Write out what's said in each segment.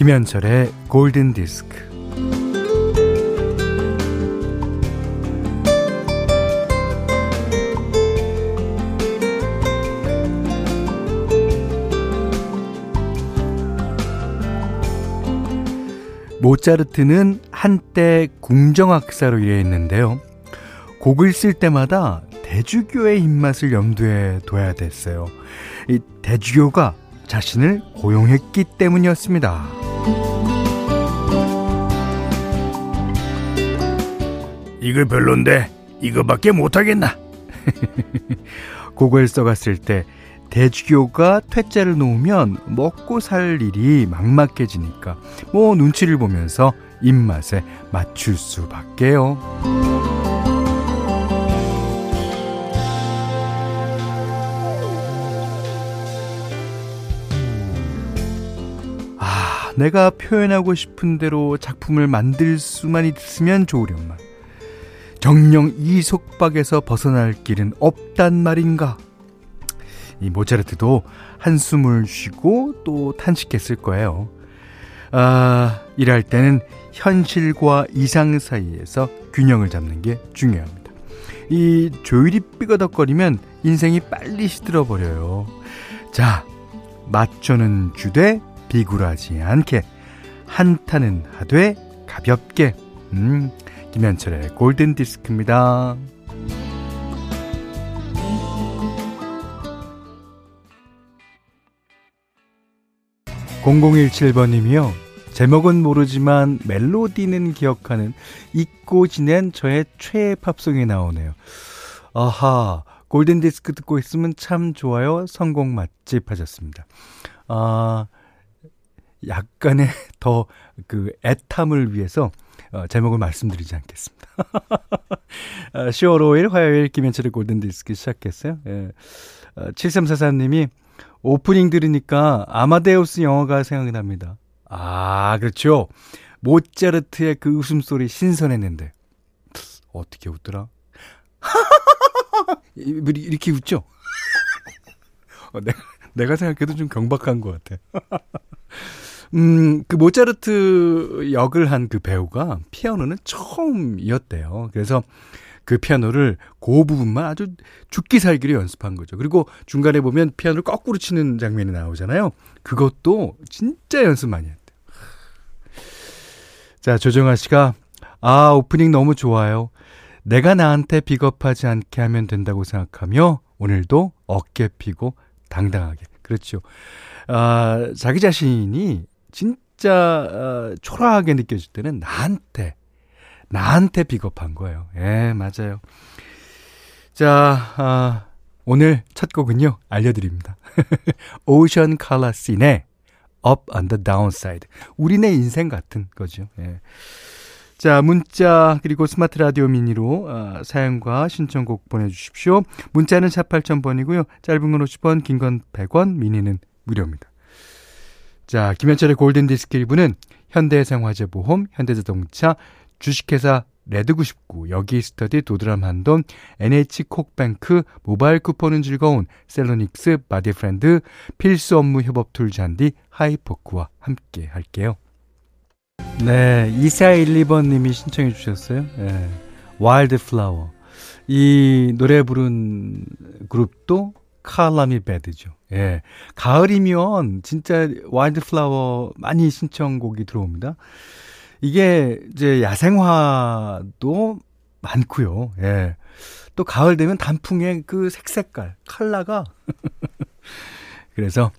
김현철의 골든 디스크. 모차르트는 한때 궁정학사로 일했는데요. 곡을 쓸 때마다 대주교의 입맛을 염두에 둬야 됐어요. 이 대주교가 자신을 고용했기 때문이었습니다. 이거 별론데 이거밖에 못하겠나? 곡을 써갔을 때 대주교가 퇴짜를 놓으면 먹고 살 일이 막막해지니까 뭐 눈치를 보면서 입맛에 맞출 수밖에요. 내가 표현하고 싶은 대로 작품을 만들 수만 있으면 좋으련만. 정령 이 속박에서 벗어날 길은 없단 말인가? 이 모차르트도 한숨을 쉬고 또 탄식했을 거예요. 아, 일할 때는 현실과 이상 사이에서 균형을 잡는 게 중요합니다. 이 조율이 삐거덕거리면 인생이 빨리 시들어 버려요. 자, 맞춰는 주되 비굴하지 않게 한타는 하되 가볍게. 음, 김현철의 골든 디스크입니다. 0017번님이요. 제목은 모르지만 멜로디는 기억하는 잊고 지낸 저의 최애 팝송이 나오네요. 아하, 골든디스크 듣고 있으면 참 좋아요. 성공 맛집 하셨습니다. 아, 약간의 더 그 애탐을 위해서 어, 제목을 말씀드리지 않겠습니다. 10월 5일 화요일 김현철의 골든디스크 시작했어요. 예. 어, 7344님이 오프닝 들으니까 아마데우스 영화가 생각이 납니다. 아, 그렇죠. 모차르트의 그 웃음소리 신선했는데. 어떻게 웃더라? 이렇게 웃죠? 어, 내가, 내가 생각해도 좀 경박한 것 같아. 음, 그 모차르트 역을 한 그 배우가 피아노는 처음이었대요. 그래서 그 피아노를 그 부분만 아주 죽기 살기로 연습한 거죠. 그리고 중간에 보면 피아노를 거꾸로 치는 장면이 나오잖아요. 그것도 진짜 연습 많이 했대요. 자, 조정아 씨가 아, 오프닝 너무 좋아요. 내가 나한테 비겁하지 않게 하면 된다고 생각하며 오늘도 어깨 피고 당당하게. 그렇죠. 아, 자기 자신이 진짜 아, 초라하게 느껴질 때는 나한테 나한테 비겁한 거예요. 예, 맞아요. 자, 아, 오늘 첫 곡은요, 알려드립니다. 오션 칼라 씬의 Up on the Downside. 우리네 인생 같은 거죠. 예. 자, 문자, 그리고 스마트 라디오 미니로 어, 사연과 신청곡 보내주십시오. 문자는 4 8000번이고요. 짧은 건 50원, 긴 건 100원, 미니는 무료입니다. 자, 김현철의 골든디스크 1부는 현대해상화재보험, 현대자동차, 주식회사 레드99, 메가스터디 도드람 한돈, NH콕뱅크, 모바일 쿠폰은 즐거운 셀로닉스, 바디프렌드, 필수 업무 협업 툴 잔디, 하이포크와 함께 할게요. 네, 2412번님이 신청해 주셨어요. 네, Wildflower. 이 노래 부른 그룹도 칼라미 배드죠. 예. 가을이면 진짜 Wildflower 많이 신청곡이 들어옵니다. 이게 이제 야생화도 많고요. 예. 또 가을 되면 단풍의 그 색색깔, 컬러가 그래서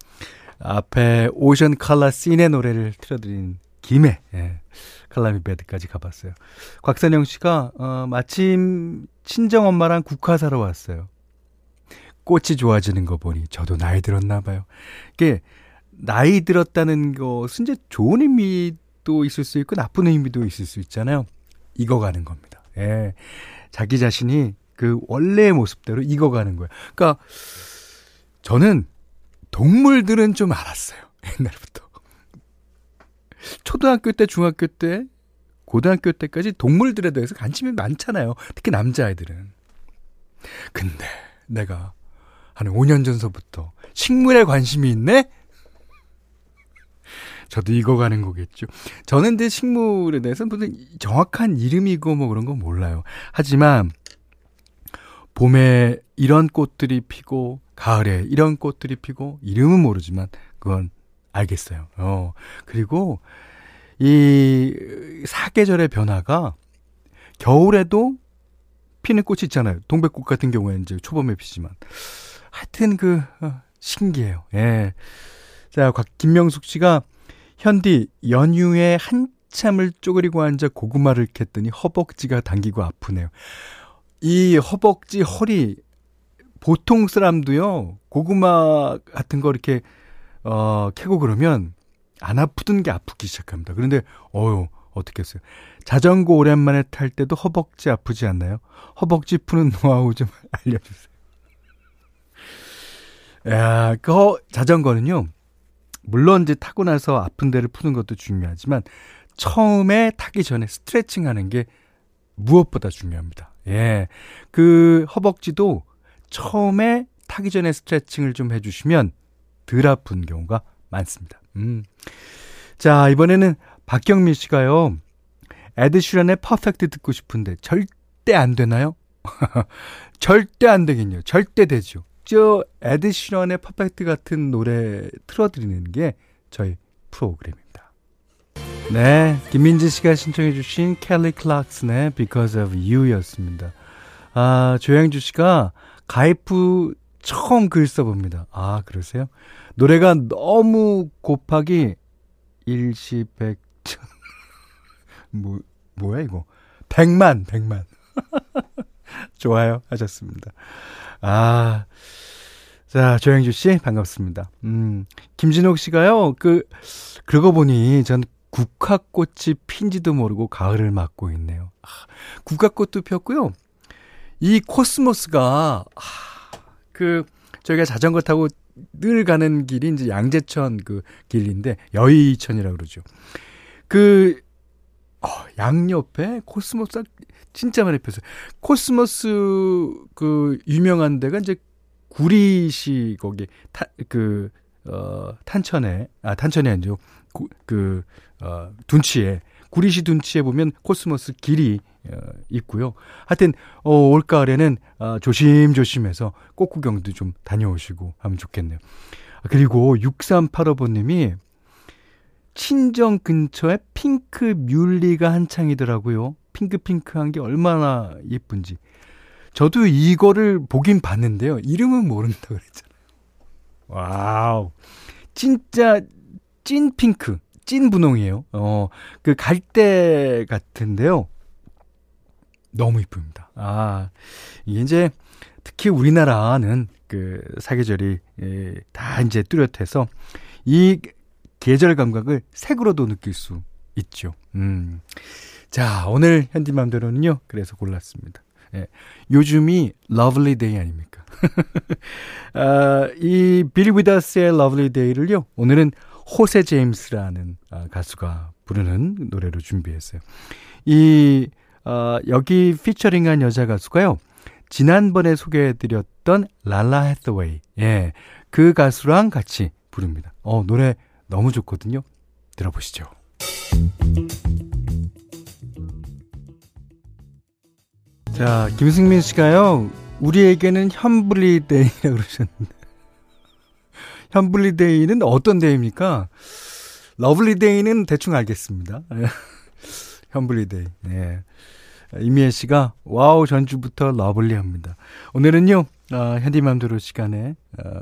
앞에 오션 컬러 씬의 노래를 틀어드린 김에 예. 칼라미 베드까지 가봤어요. 곽선영 씨가 어, 마침 친정 엄마랑 국화 사러 왔어요. 꽃이 좋아지는 거 보니 저도 나이 들었나 봐요. 이게 나이 들었다는 것은 이제 좋은 의미 도 있을 수 있고 나쁜 의미도 있을 수 있잖아요. 익어가는 겁니다. 예. 자기 자신이 그 원래의 모습대로 익어가는 거예요. 그러니까 저는 동물들은 좀 알았어요. 옛날부터. 초등학교 때, 중학교 때, 고등학교 때까지 동물들에 대해서 관심이 많잖아요. 특히 남자아이들은. 근데 내가 한 5년 전서부터 식물에 관심이 있네? 저도 익어가는 거겠죠. 저는 이제 식물에 대해서 무슨 정확한 이름이고 뭐 그런 건 몰라요. 하지만 봄에 이런 꽃들이 피고 가을에 이런 꽃들이 피고 이름은 모르지만 그건 알겠어요. 어. 그리고 이 사계절의 변화가 겨울에도 피는 꽃이 있잖아요. 동백꽃 같은 경우에는 이제 초봄에 피지만 하여튼 그 어, 신기해요. 예. 자, 김명숙 씨가 현디 연휴에 한참을 쪼그리고 앉아 고구마를 캤더니 허벅지가 당기고 아프네요. 이 허벅지 허리 보통 사람도요 고구마 같은 거 이렇게 어 캐고 그러면 안 아프던 게 아프기 시작합니다. 그런데 어유 어떻게 했어요? 자전거 오랜만에 탈 때도 허벅지 아프지 않나요? 허벅지 푸는 노하우 좀 알려주세요. 야, 그 허, 자전거는요. 물론 이제 타고 나서 아픈 데를 푸는 것도 중요하지만 처음에 타기 전에 스트레칭 하는 게 무엇보다 중요합니다. 예. 그 허벅지도 처음에 타기 전에 스트레칭을 좀 해주시면 덜 아픈 경우가 많습니다. 음. 자, 이번에는 박경민 씨가요. 에드슈런의 퍼펙트 듣고 싶은데 절대 안 되나요? 절대 안 되겠네요. 절대 되죠. 저 에드슈런의 퍼펙트 같은 노래 틀어드리는 게 저희 프로그램입니다. 네, 김민지 씨가 신청해 주신 켈리 클락슨의 Because of You였습니다. 아, 조양주 씨가 후 처음 글 써봅니다. 아, 그러세요? 노래가 너무 곱하기 일시 백천 뭐 뭐야 이거 백만 백만 좋아요 하셨습니다. 아. 자, 조영주 씨, 반갑습니다. 음, 김진옥 씨가요, 그, 그러고 보니 전 국화꽃이 핀지도 모르고 가을을 맞고 있네요. 아, 국화꽃도 폈고요. 이 코스모스가, 아, 그, 저희가 자전거 타고 늘 가는 길이 이제 양재천 그 길인데 여의천이라고 그러죠. 그 어, 양옆에 코스모스 진짜 많이 폈어요. 코스모스 그 유명한 데가 이제 구리시 거기 타 그 어, 탄천에 아 탄천이 아니죠. 구, 그 어, 둔치에 구리시 둔치에 보면 코스모스 길이 어, 있고요. 하여튼 어, 올 가을에는 어, 조심조심해서 꽃구경도 좀 다녀오시고 하면 좋겠네요. 그리고 6385번님이 친정 근처에 핑크 뮬리가 한창이더라고요. 핑크핑크한 게 얼마나 예쁜지. 저도 이거를 보긴 봤는데요. 이름은 모른다고 그랬잖아요. 와우. 진짜 찐 핑크, 찐 분홍이에요. 어, 그 갈대 같은데요. 너무 이쁩니다. 아, 이제 특히 우리나라는 그 사계절이 예, 다 이제 뚜렷해서 이 계절 감각을 색으로도 느낄 수 있죠. 음. 자, 오늘 현디맘대로는요. 그래서 골랐습니다. 예. 요즘이 lovely day 아닙니까? 아, 이 빌 위더스의 Lovely Day를요. 오늘은 호세 제임스라는 아, 가수가 부르는 노래로 준비했어요. 이 어, 여기 피처링한 여자 가수가요. 지난번에 소개해드렸던 랄라 해서웨이. 예. 그 가수랑 같이 부릅니다. 어, 노래 너무 좋거든요. 들어보시죠. 자, 김승민 씨가요. 우리에게는 현블리데이라고 그러셨는데. 현블리데이는 어떤 day입니까? Lovely Day는 대충 알겠습니다. 현블리데이. 네. 이미애 씨가 와우 전주부터 lovely합니다. 오늘은요 어, 현디맘대로 시간에 어,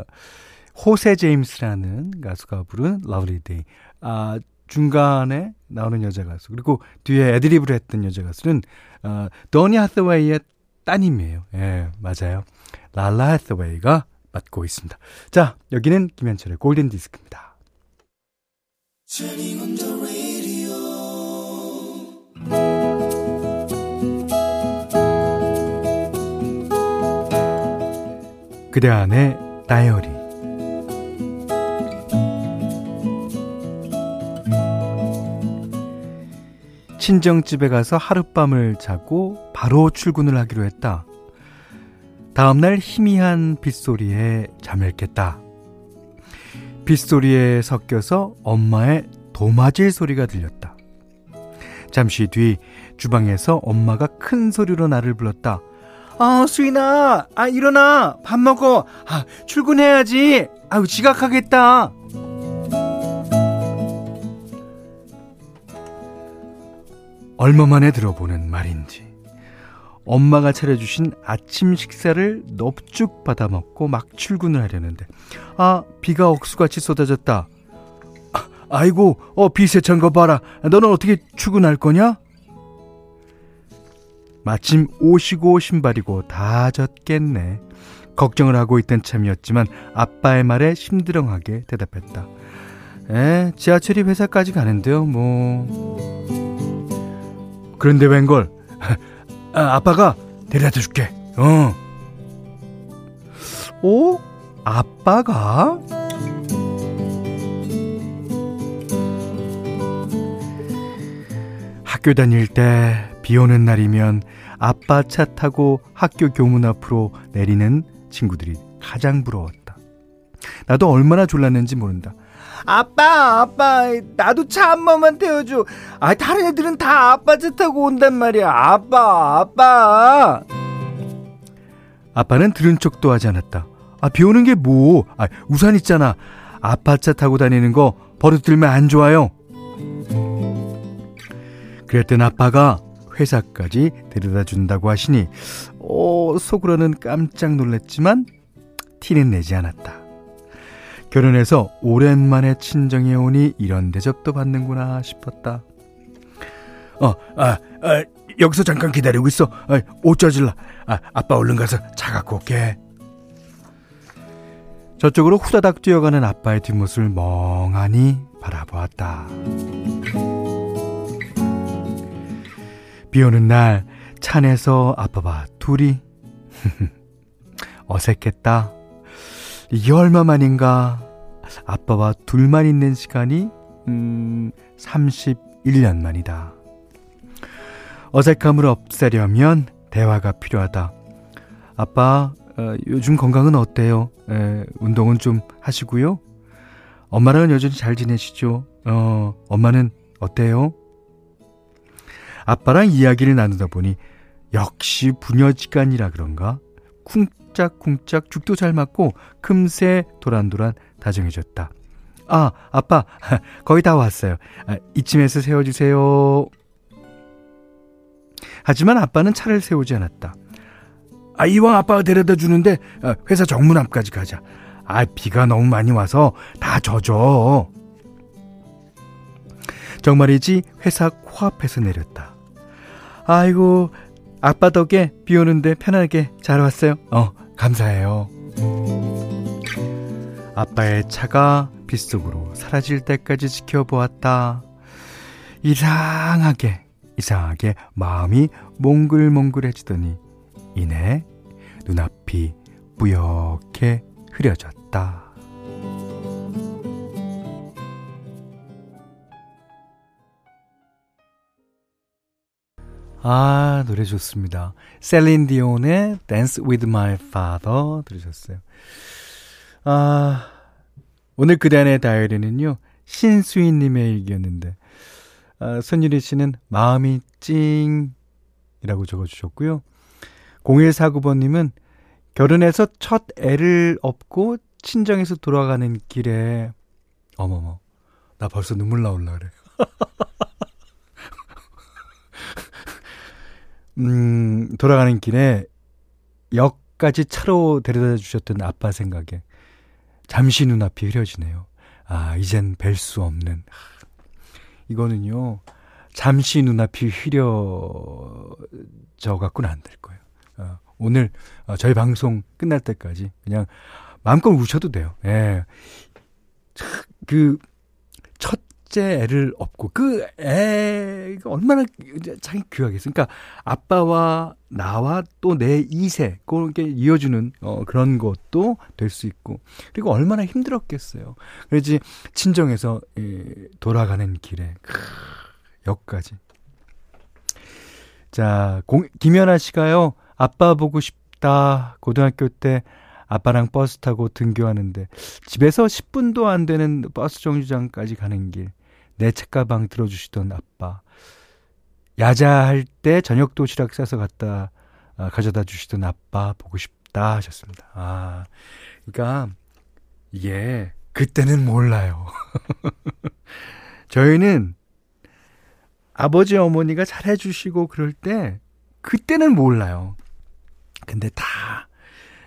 호세 제임스라는 가수가 부른 Lovely Day. 아 중간에 나오는 여자 가수 그리고 뒤에 애드립을 했던 여자 가수는 어, 도니 해서웨이의 따님이에요. 예, 맞아요. 랄라 해서웨이가 맡고 있습니다. 자, 여기는 김현철의 골든 디스크입니다. 그대 안의 다이어리 친정집에 가서 하룻밤을 자고 바로 출근을 하기로 했다. 다음날 희미한 빗소리에 잠을 깼다. 빗소리에 섞여서 엄마의 도마질 소리가 들렸다. 잠시 뒤 주방에서 엄마가 큰 소리로 나를 불렀다. 아, 수인아, 아, 일어나, 밥 먹어, 아, 출근해야지, 아유, 지각하겠다. 얼마 만에 들어보는 말인지, 엄마가 차려주신 아침 식사를 넙죽 받아 먹고 막 출근을 하려는데, 아, 비가 억수같이 쏟아졌다. 아 이고, 어, 비 세찬 거 봐라. 너는 어떻게 출근할 거냐? 마침 옷이고 신발이고 다 젖겠네. 걱정을 하고 있던 참이었지만 아빠의 말에 심드렁하게 대답했다. 에, 지하철이 회사까지 가는데요, 뭐. 그런데 웬걸, 아, 아빠가 데려다 줄게, 어. 오? 어? 아빠가? 학교 다닐 때 비 오는 날이면 아빠 차 타고 학교 교문 앞으로 내리는 친구들이 가장 부러웠다. 나도 얼마나 졸랐는지 모른다. 아빠, 아빠, 나도 차 한 번만 태워줘. 아, 다른 애들은 다 아빠 차 타고 온단 말이야. 아빠, 아빠. 아빠는 들은 척도 하지 않았다. 아, 비 오는 게 뭐? 아, 우산 있잖아. 아빠 차 타고 다니는 거 버릇 들면 안 좋아요. 그랬던 아빠가 회사까지 데려다 준다고 하시니 어, 속으로는 깜짝 놀랐지만 티는 내지 않았다. 결혼해서 오랜만에 친정에 오니 이런 대접도 받는구나 싶었다. 어, 아, 아 여기서 잠깐 기다리고 있어. 아, 옷 젖을라. 아, 아빠 얼른 가서 차 갖고 올게. 저쪽으로 후다닥 뛰어가는 아빠의 뒷모습을 멍하니 바라보았다. 비 오는 날 찬에서 아빠와 둘이 어색했다. 이게 얼마만인가? 아빠와 둘만 있는 시간이 음 31년 만이다. 어색함을 없애려면 대화가 필요하다. 아빠, 어, 요즘 건강은 어때요? 에, 운동은 좀 하시고요. 엄마랑은 여전히 잘 지내시죠? 어, 엄마는 어때요? 아빠랑 이야기를 나누다 보니 역시 부녀지간이라 그런가 쿵 짝쿵짝 죽도 잘 맞고 금세 도란도란 다정해졌다. 아, 아빠, 거의 다 왔어요. 아, 이쯤에서 세워주세요. 하지만 아빠는 차를 세우지 않았다. 아, 이왕 아빠가 데려다 주는데 아, 회사 정문 앞까지 가자. 아, 비가 너무 많이 와서 다 젖어. 정말이지 회사 코앞에서 내렸다. 아이고, 아빠 덕에 비 오는데 편하게 잘 왔어요. 어, 감사해요. 아빠의 차가 빗속으로 사라질 때까지 지켜보았다. 이상하게, 이상하게 마음이 몽글몽글해지더니 이내 눈앞이 뿌옇게 흐려졌다. 아, 노래 좋습니다. 셀린 디온의 Dance with My Father 들으셨어요. 아, 오늘 그대안의 다이어리는요, 신수인님의 일기였는데, 아, 손유리 씨는 마음이 찡이라고 적어주셨고요. 0149번님은 결혼해서 첫 애를 업고 친정에서 돌아가는 길에, 어머머, 나 벌써 눈물 나올라 그래. 음, 돌아가는 길에 역까지 차로 데려다 주셨던 아빠 생각에 잠시 눈앞이 흐려지네요. 아, 이젠 뵐 수 없는. 이거는요, 잠시 눈앞이 흐려져 갖고는 안 될 거예요. 어, 오늘 어, 저희 방송 끝날 때까지 그냥 마음껏 우셔도 돼요. 예. 그, 첫 첫째 애를 업고 그 애가 얼마나 자기 귀하겠어. 그러니까 아빠와 나와 또 내 2세 그렇게 이어주는 어, 그런 것도 될 수 있고 그리고 얼마나 힘들었겠어요. 그래지 친정에서 예, 돌아가는 길에 크, 역까지. 자, 공, 김연아 씨가요. 아빠 보고 싶다. 고등학교 때 아빠랑 버스 타고 등교하는데 집에서 10분도 안 되는 버스 정류장까지 가는 길 내 책가방 들어주시던 아빠. 야자할 때 저녁 도시락 싸서 갖다 아, 가져다 주시던 아빠 보고 싶다 하셨습니다. 아, 그러니까 이게 그때는 몰라요. 저희는 아버지 어머니가 잘해주시고 그럴 때 그때는 몰라요. 근데 다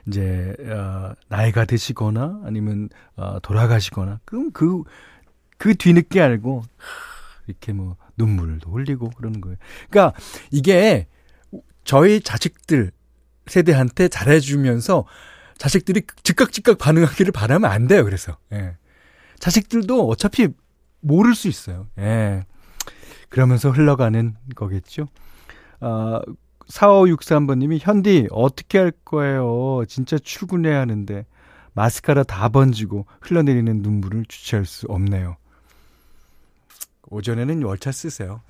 이제 어, 나이가 드시거나 아니면 어, 돌아가시거나 그럼 그 그그 뒤늦게 알고 이렇게 뭐 눈물도 흘리고 그러는 거예요. 그러니까 이게 저희 자식들 세대한테 잘해주면서 자식들이 즉각 즉각 반응하기를 바라면 안 돼요. 그래서 예. 자식들도 어차피 모를 수 있어요. 예. 그러면서 흘러가는 거겠죠. 아, 4563번님이 현디 어떻게 할 거예요? 진짜 출근해야 하는데 마스카라 다 번지고 흘러내리는 눈물을 주체할 수 없네요. 오전에는 월차 쓰세요.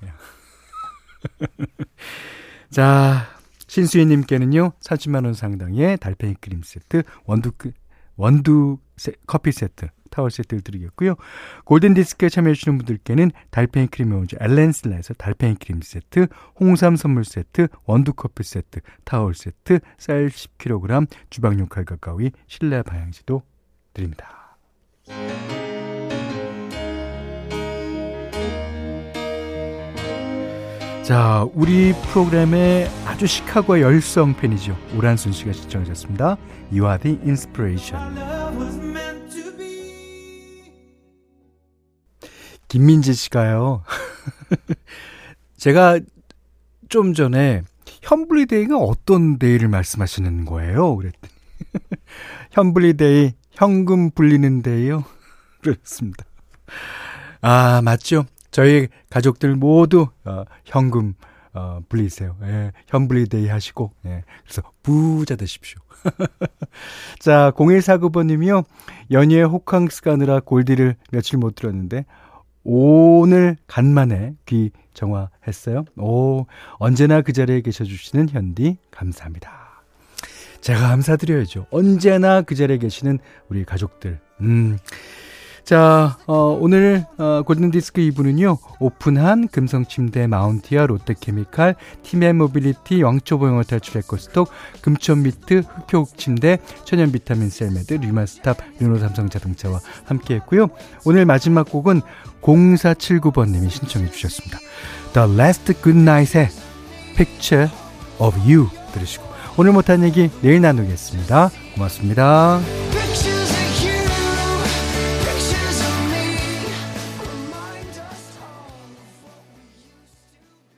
자, 신수희님께는요, 30만원 상당의 달팽이 크림 세트, 원두, 원두 세, 커피 세트, 타월 세트를 드리겠고요. 골든 디스크에 참여해주시는 분들께는 달팽이 크림의 원조 엘렌실라에서 달팽이 크림 세트, 홍삼 선물 세트, 원두 커피 세트, 타월 세트, 쌀 10kg, 주방용 칼과 가위, 실내 방향제도 드립니다. 자, 우리 프로그램의 아주 시카고의 열성 팬이죠. 오란순 씨가 시청하셨습니다. You are the inspiration. 김민지 씨가요. 제가 좀 전에 현블리데이가 어떤 데이를 말씀하시는 거예요? 그랬더니 현블리데이 현금 불리는 day요. 그렇습니다. 아 맞죠. 저희 가족들 모두 어, 현금 어, 불리세요. 예, 현블리데이 하시고 예, 그래서 부자 되십시오. 자 0149번님이요. 연휴에 호캉스 가느라 골디를 며칠 못 들었는데 오늘 간만에 귀 정화했어요. 오, 언제나 그 자리에 계셔주시는 현디, 감사합니다. 제가 감사드려야죠. 언제나 그 자리에 계시는 우리 가족들. 음. 자, 어, 오늘 어, 골든디스크 2부는요. 오픈한 금성침대 마운티아 롯데케미칼 티맵 모빌리티 왕초보 영어 탈출 에코스톡 금천미트 흙표침대 천연 비타민 셀메드 류마스탑 르노삼성 자동차와 함께했고요. 오늘 마지막 곡은 0479번님이 신청해 주셨습니다. The Last Goodnight의 Picture of You 들으시고 오늘 못한 얘기 내일 나누겠습니다. 고맙습니다.